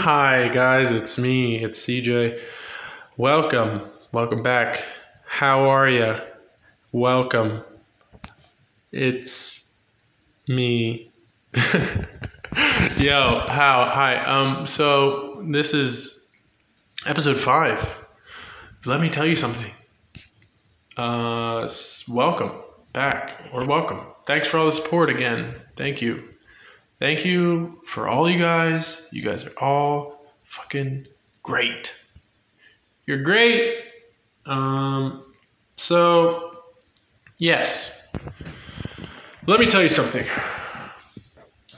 Hi guys, it's me, it's CJ. Welcome, welcome back. How are ya? Welcome. It's me. Yo, how? Hi. Um. So this is episode five. Let me tell you something. Uh, welcome back or welcome. Thanks for all the support again. Thank you. Thank you for all you guys. You guys are all fucking great. You're great. Um, so, yes. Let me tell you something.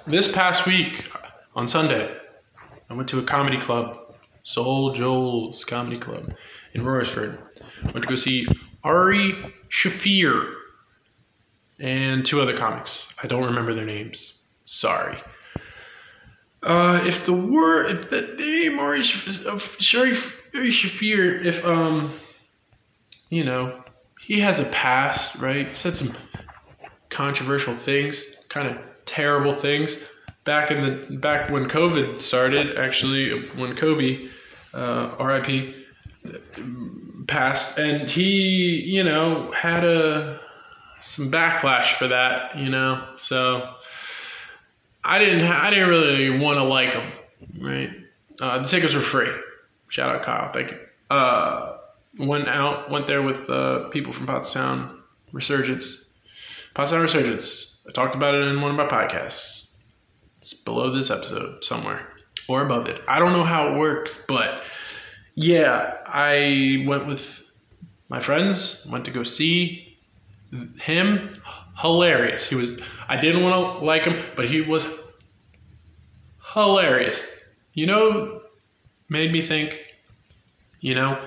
This past week on Sunday, I went to a comedy club, Soul Joel's Comedy Club in Royersford. Went to go see Ari Shaffir and two other comics. I don't remember their names. Sorry. Uh, if the word, if the name Ari Shaffir, if um, you know, he has a past, right? Said some controversial things, kind of terrible things. Back in the back when COVID started, actually, when Kobe, uh, R.I.P. passed, and he, you know, had a some backlash for that, you know. So I didn't, ha- I didn't really want to like him, right? Uh, the tickets were free. Shout out Kyle, thank you. Uh, went out, went there with uh, people from Pottstown Resurgence. Pottstown Resurgence. I talked about it in one of my podcasts. It's below this episode somewhere or above it. I don't know how it works, but yeah, I went with my friends, went to go see him. Hilarious. He was, I didn't want to like him, but he was hilarious. You know, made me think, you know,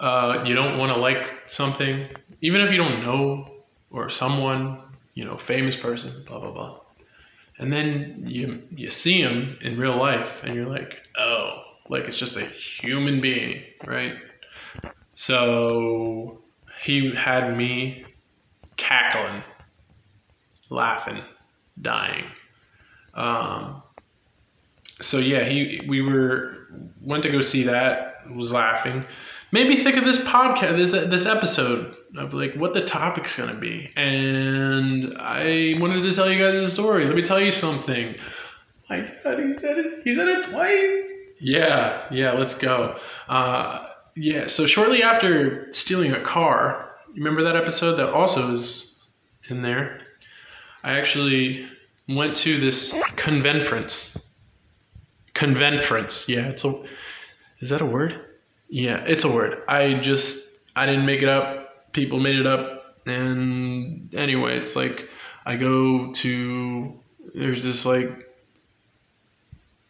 uh, you don't want to like something, even if you don't know or someone, you know, famous person, blah, blah, blah. And then you you see him in real life, and you're like, oh, like it's just a human being, right? So he had me cackling, laughing, dying. Um, so yeah, he we were went to go see that, was laughing. Made me think of this podcast, this this episode of like what the topic's gonna be, and I wanted to tell you guys a story. Let me tell you something. My God, he said it. He said it twice. Yeah, yeah. Let's go. Uh, yeah. So shortly after stealing a car, remember that episode that also is in there. I actually went to this convenference. Convenference. Yeah, it's a. Is that a word? Yeah, it's a word. I just I didn't make it up. People made it up. And anyway, it's like I go to there's this like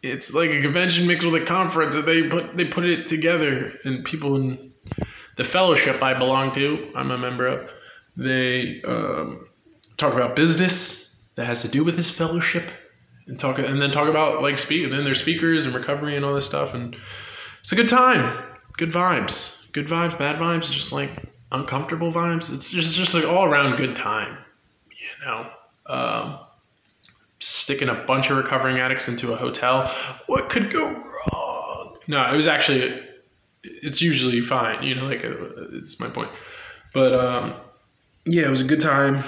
it's like a convention mixed with a conference and they put they put it together and people in the fellowship I belong to, I'm a member of, they um, talk about business that has to do with this fellowship and talk and then talk about like speak and then there's speakers and recovery and all this stuff and it's a good time good vibes good vibes bad vibes just like uncomfortable vibes. It's just just like all around good time you know? Um, sticking a bunch of recovering addicts into a hotel what could go wrong no it was actually it's usually fine you know like uh, it's my point but um, yeah it was a good time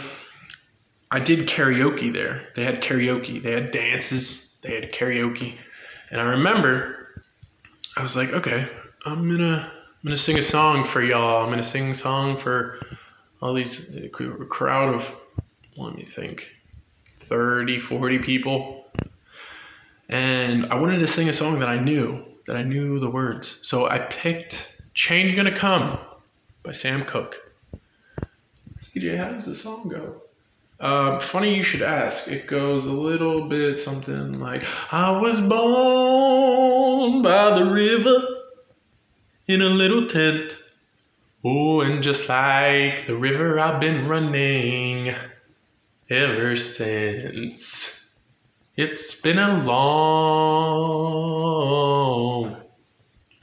I did karaoke there. They had karaoke. They had dances. They had karaoke. And I remember I was like, okay, I'm gonna I'm gonna sing a song for y'all. I'm gonna sing a song for all these a crowd of let me think 30 40 people and i wanted to sing a song that i knew that i knew the words so i picked change gonna come by sam cooke cj how does the song go um, funny you should ask. It goes a little bit something like I was born by the river in a little tent. Oh, and just like the river, I've been running ever since. It's been a long,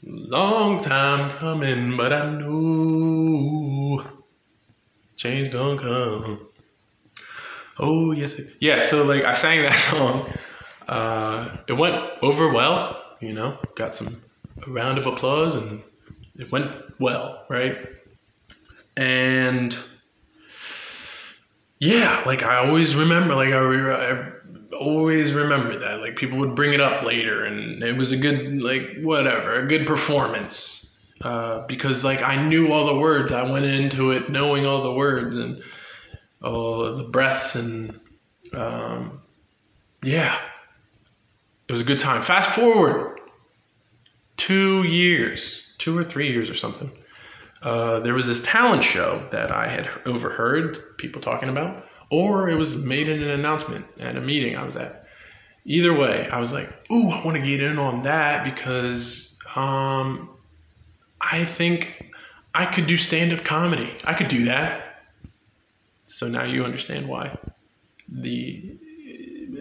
long time coming, but I knew change gonna come. Oh yes, yeah. So like I sang that song. Uh, it went over well. You know, got some a round of applause, and it went well, right? And yeah, like I always remember, like I, re- I always remember that. Like people would bring it up later, and it was a good, like whatever, a good performance. Uh, because like I knew all the words, I went into it knowing all the words and all the breaths, and um, yeah, it was a good time. Fast forward two years, two or three years or something. Uh, there was this talent show that I had overheard people talking about, or it was made in an announcement at a meeting I was at. Either way, I was like, "Ooh, I want to get in on that because um, I think I could do stand-up comedy. I could do that." So now you understand why the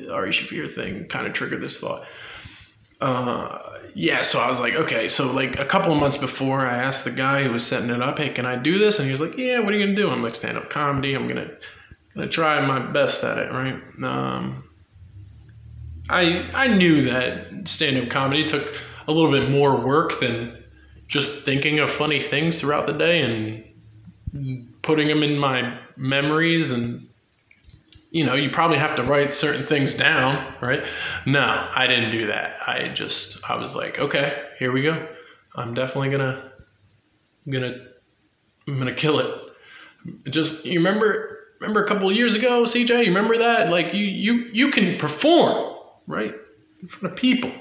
uh, Ari Shaffir thing kind of triggered this thought. Uh, yeah, so I was like, okay, so like a couple of months before, I asked the guy who was setting it up, hey, can I do this? And he was like, yeah, what are you gonna do? I'm like, stand up comedy. I'm gonna gonna try my best at it, right? Um, I I knew that stand up comedy took a little bit more work than just thinking of funny things throughout the day and putting them in my memories and you know, you probably have to write certain things down, right? No, I didn't do that. I just, I was like, okay, here we go. I'm definitely gonna, I'm gonna, I'm gonna kill it. Just, you remember, remember a couple years ago, CJ? You remember that? Like, you, you, you can perform, right, in front of people.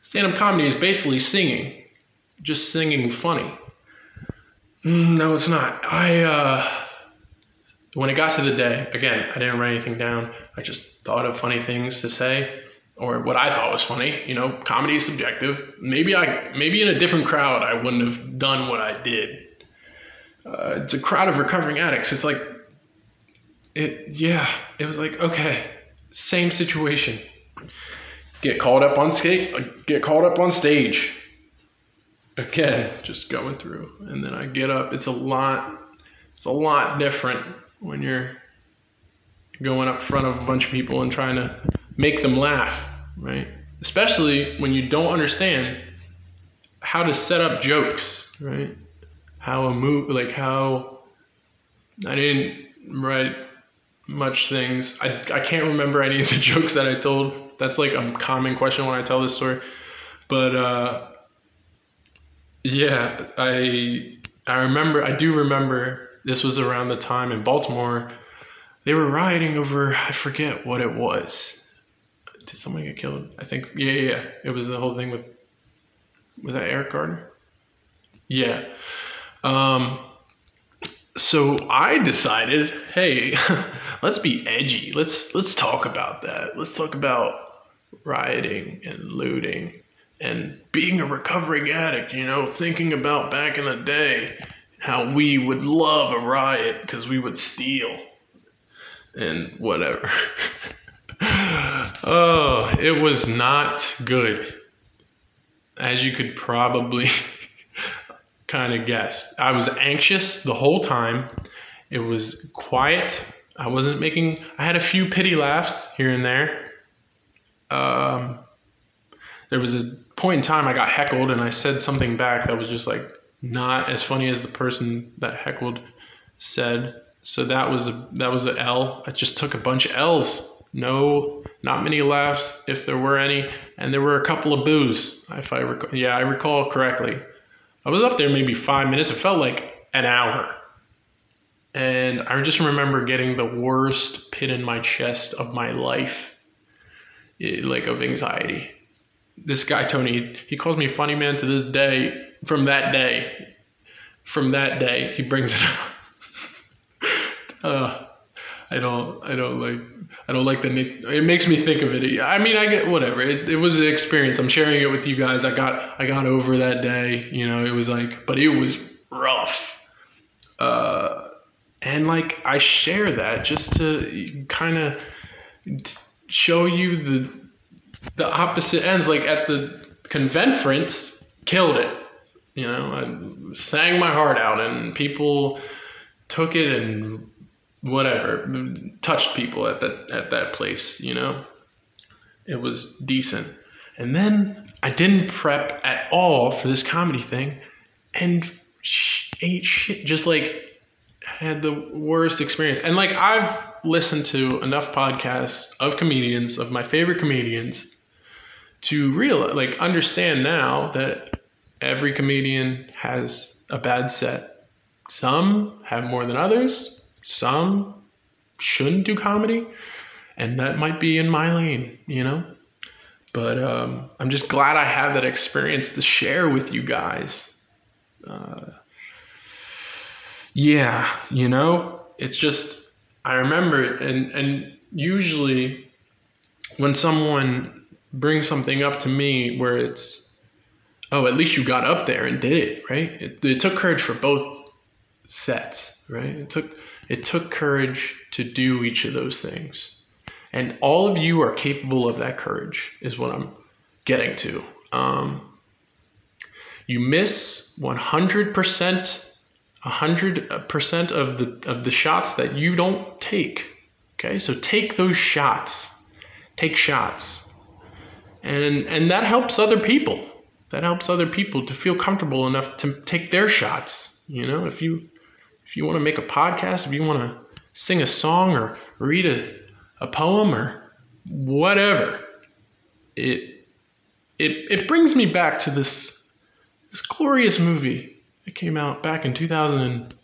Stand-up comedy is basically singing, just singing funny. Mm, no, it's not. I, uh when it got to the day, again, I didn't write anything down. I just thought of funny things to say or what I thought was funny. You know, comedy is subjective. Maybe I, maybe in a different crowd, I wouldn't have done what I did. Uh, it's a crowd of recovering addicts. It's like, it, yeah, it was like, okay, same situation. Get called up on skate, get called up on stage. Again, just going through, and then I get up. It's a lot. It's a lot different when you're going up front of a bunch of people and trying to make them laugh, right? Especially when you don't understand how to set up jokes, right? How a move, like how I didn't write much things. I, I can't remember any of the jokes that I told. That's like a common question when I tell this story. But uh, yeah, I I remember. I do remember this was around the time in Baltimore. They were rioting over I forget what it was. Did someone get killed? I think yeah yeah. yeah. It was the whole thing with was that Eric Gardner? Yeah. Um, so I decided, hey, let's be edgy. Let's let's talk about that. Let's talk about rioting and looting and being a recovering addict. You know, thinking about back in the day how we would love a riot because we would steal and whatever. oh, it was not good, as you could probably kind of guess. I was anxious the whole time. It was quiet. I wasn't making. I had a few pity laughs here and there. Um, there was a point in time I got heckled and I said something back that was just like not as funny as the person that heckled said. So that was a that was an L. I just took a bunch of L's. No, not many laughs, if there were any, and there were a couple of boos, if I recall. Yeah, I recall correctly. I was up there maybe five minutes. It felt like an hour. And I just remember getting the worst pit in my chest of my life, eh, like of anxiety. This guy, Tony, he calls me funny man to this day. From that day, from that day, he brings it up. uh, I don't, I don't like, I don't like the nick. It makes me think of it. I mean, I get whatever. It, it was an experience. I'm sharing it with you guys. I got, I got over that day. You know, it was like, but it was rough. Uh, and like I share that just to kind of show you the the opposite ends. Like at the convenference, killed it. You know, I sang my heart out, and people took it and whatever touched people at that at that place. You know, it was decent. And then I didn't prep at all for this comedy thing, and ate shit. Just like had the worst experience. And like I've listened to enough podcasts of comedians of my favorite comedians to real like understand now that every comedian has a bad set. Some have more than others. Some shouldn't do comedy, and that might be in my lane, you know. But um, I'm just glad I have that experience to share with you guys. Uh, yeah, you know, it's just I remember it, and and usually when someone brings something up to me where it's oh at least you got up there and did it right? It, it took courage for both sets right? It took it took courage to do each of those things. And all of you are capable of that courage is what i'm getting to. Um, you miss 100% 100% of the of the shots that you don't take okay? So take those shots. Take shots. And and that helps other people that helps other people to feel comfortable enough to take their shots you know if you if you want to make a podcast if you want to sing a song or read a, a poem or whatever it it it brings me back to this this glorious movie that came out back in 2000 and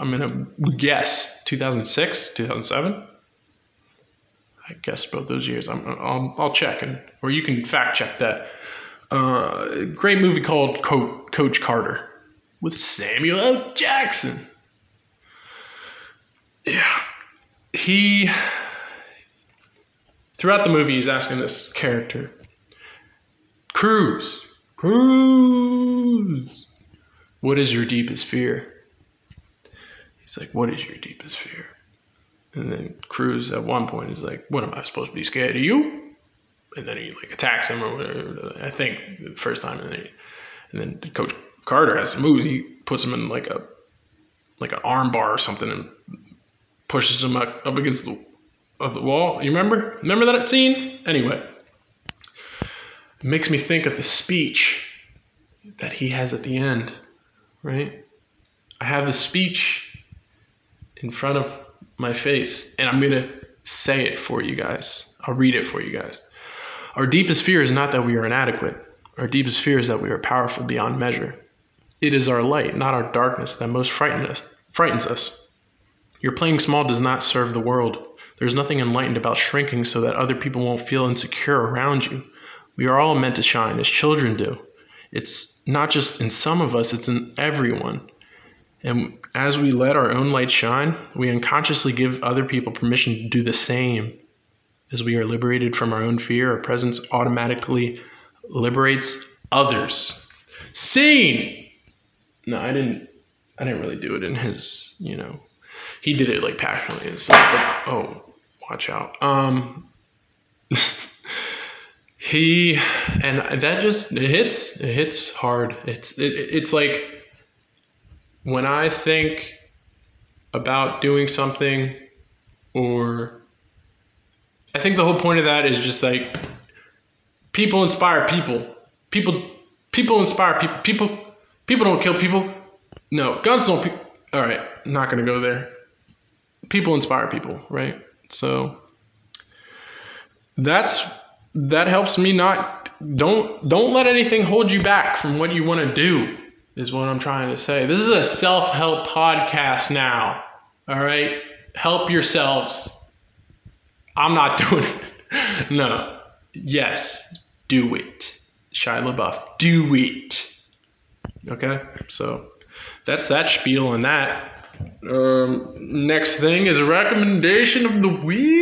I'm gonna guess 2006 2007 I guess both those years. I'm, I'll, I'll check, and or you can fact check that. Uh, great movie called Co- Coach Carter with Samuel L. Jackson. Yeah, he throughout the movie he's asking this character, Cruz, Cruz, what is your deepest fear? He's like, what is your deepest fear? And then Cruz at one point is like, "What am I supposed to be scared of you?" And then he like attacks him or whatever. I think the first time, and then, he, and then Coach Carter has some moves. He puts him in like a like an arm bar or something and pushes him up, up against the of the wall. You remember? Remember that scene? Anyway, it makes me think of the speech that he has at the end, right? I have the speech in front of my face, and I'm to say it for you guys. I'll read it for you guys. Our deepest fear is not that we are inadequate. Our deepest fear is that we are powerful beyond measure. It is our light, not our darkness, that most frightens us. Frightens us. Your playing small does not serve the world. There's nothing enlightened about shrinking so that other people won't feel insecure around you. We are all meant to shine, as children do. It's not just in some of us, it's in everyone. And as we let our own light shine, we unconsciously give other people permission to do the same. As we are liberated from our own fear, our presence automatically liberates others. Scene! No, I didn't. I didn't really do it in his. You know, he did it like passionately oh, watch out. Um, he and that just it hits. It hits hard. It's it, it's like when I think about doing something or I think the whole point of that is just like people inspire people. People people inspire people. People people don't kill people. No, guns don't pe- All right, not going to go there. People inspire people, right? So that's that helps me not don't don't let anything hold you back from what you want to do is what I'm trying to say. This is a self help podcast now. All right? Help yourselves. I'm not doing it. no. Yes, do it. Shia LaBeouf, do it. Okay? So that's that spiel and that. Um, next thing is a recommendation of the week.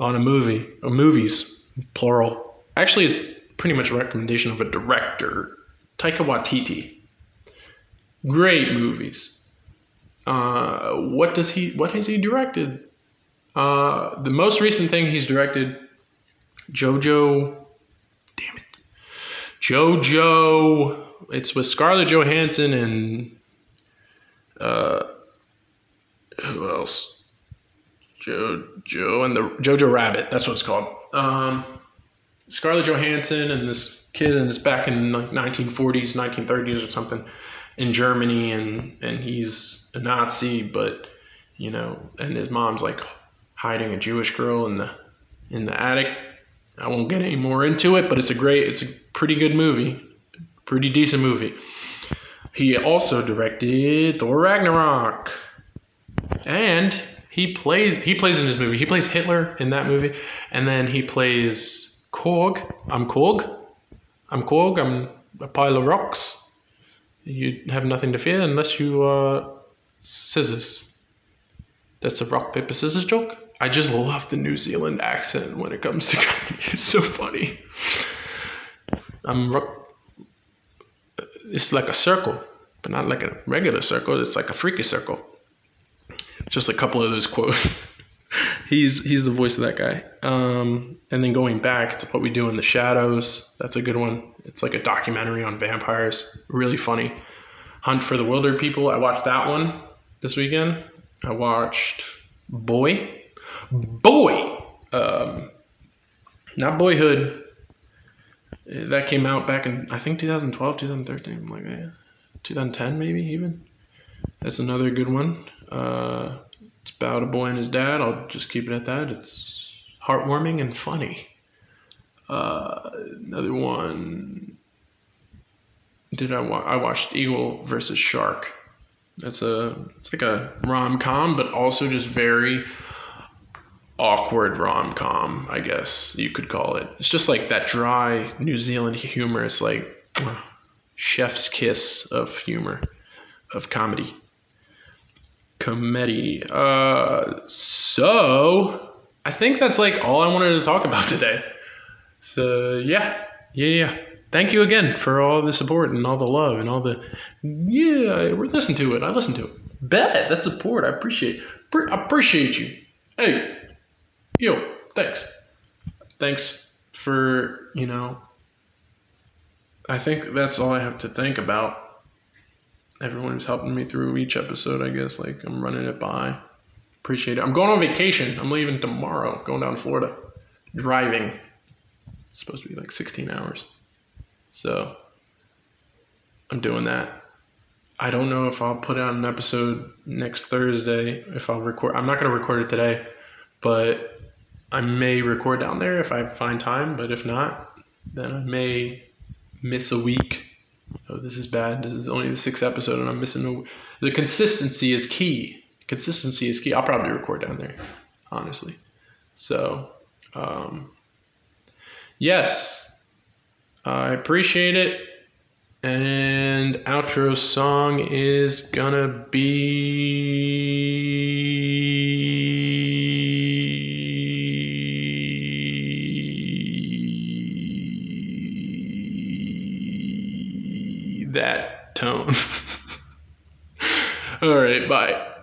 On a movie, or movies, plural. Actually, it's pretty much a recommendation of a director, Taika Waititi. Great movies. Uh, what does he? What has he directed? Uh, the most recent thing he's directed, JoJo. Damn it, JoJo It's with Scarlett Johansson and uh, who else? Joe and the Jojo Rabbit. That's what it's called. Um, Scarlett Johansson and this kid, and it's back in like 1940s, 1930s or something in Germany, and and he's a Nazi, but you know, and his mom's like hiding a Jewish girl in the in the attic. I won't get any more into it, but it's a great, it's a pretty good movie, pretty decent movie. He also directed Thor Ragnarok, and he plays he plays in his movie. He plays Hitler in that movie, and then he plays Korg. I'm Korg. I'm Korg. I'm a pile of rocks. You have nothing to fear unless you are scissors. That's a rock paper scissors joke. I just love the New Zealand accent when it comes to comedy. It's so funny. I'm rock. It's like a circle, but not like a regular circle. It's like a freaky circle. Just a couple of those quotes. he's he's the voice of that guy. Um, and then going back, it's what we do in the shadows. That's a good one. It's like a documentary on vampires. Really funny. Hunt for the Wilderpeople. I watched that one this weekend. I watched Boy. Boy. Um, not Boyhood. That came out back in I think 2012, 2013, like that. 2010 maybe even. That's another good one. Uh, it's about a boy and his dad. I'll just keep it at that. It's heartwarming and funny. Uh, another one. Did I watch? I watched Eagle versus Shark. That's a it's like a rom com, but also just very awkward rom com. I guess you could call it. It's just like that dry New Zealand humor. It's like chef's kiss of humor, of comedy committee. Uh, so I think that's like all I wanted to talk about today. So yeah, yeah, yeah. Thank you again for all the support and all the love and all the yeah. We're listening to it. I listen to it. Bet that's support. I appreciate. Pre- appreciate you. Hey, yo, thanks. Thanks for you know. I think that's all I have to think about everyone who's helping me through each episode, I guess. Like, I'm running it by. Appreciate it. I'm going on vacation. I'm leaving tomorrow, going down to Florida. Driving. It's supposed to be like 16 hours. So, I'm doing that. I don't know if I'll put out an episode next Thursday. If I'll record, I'm not going to record it today, but I may record down there if I find time. But if not, then I may miss a week oh, this is bad. This is only the sixth episode, and I'm missing a. The consistency is key. Consistency is key. I'll probably record down there, honestly. So, um, yes, I appreciate it. And outro song is gonna be All right, bye.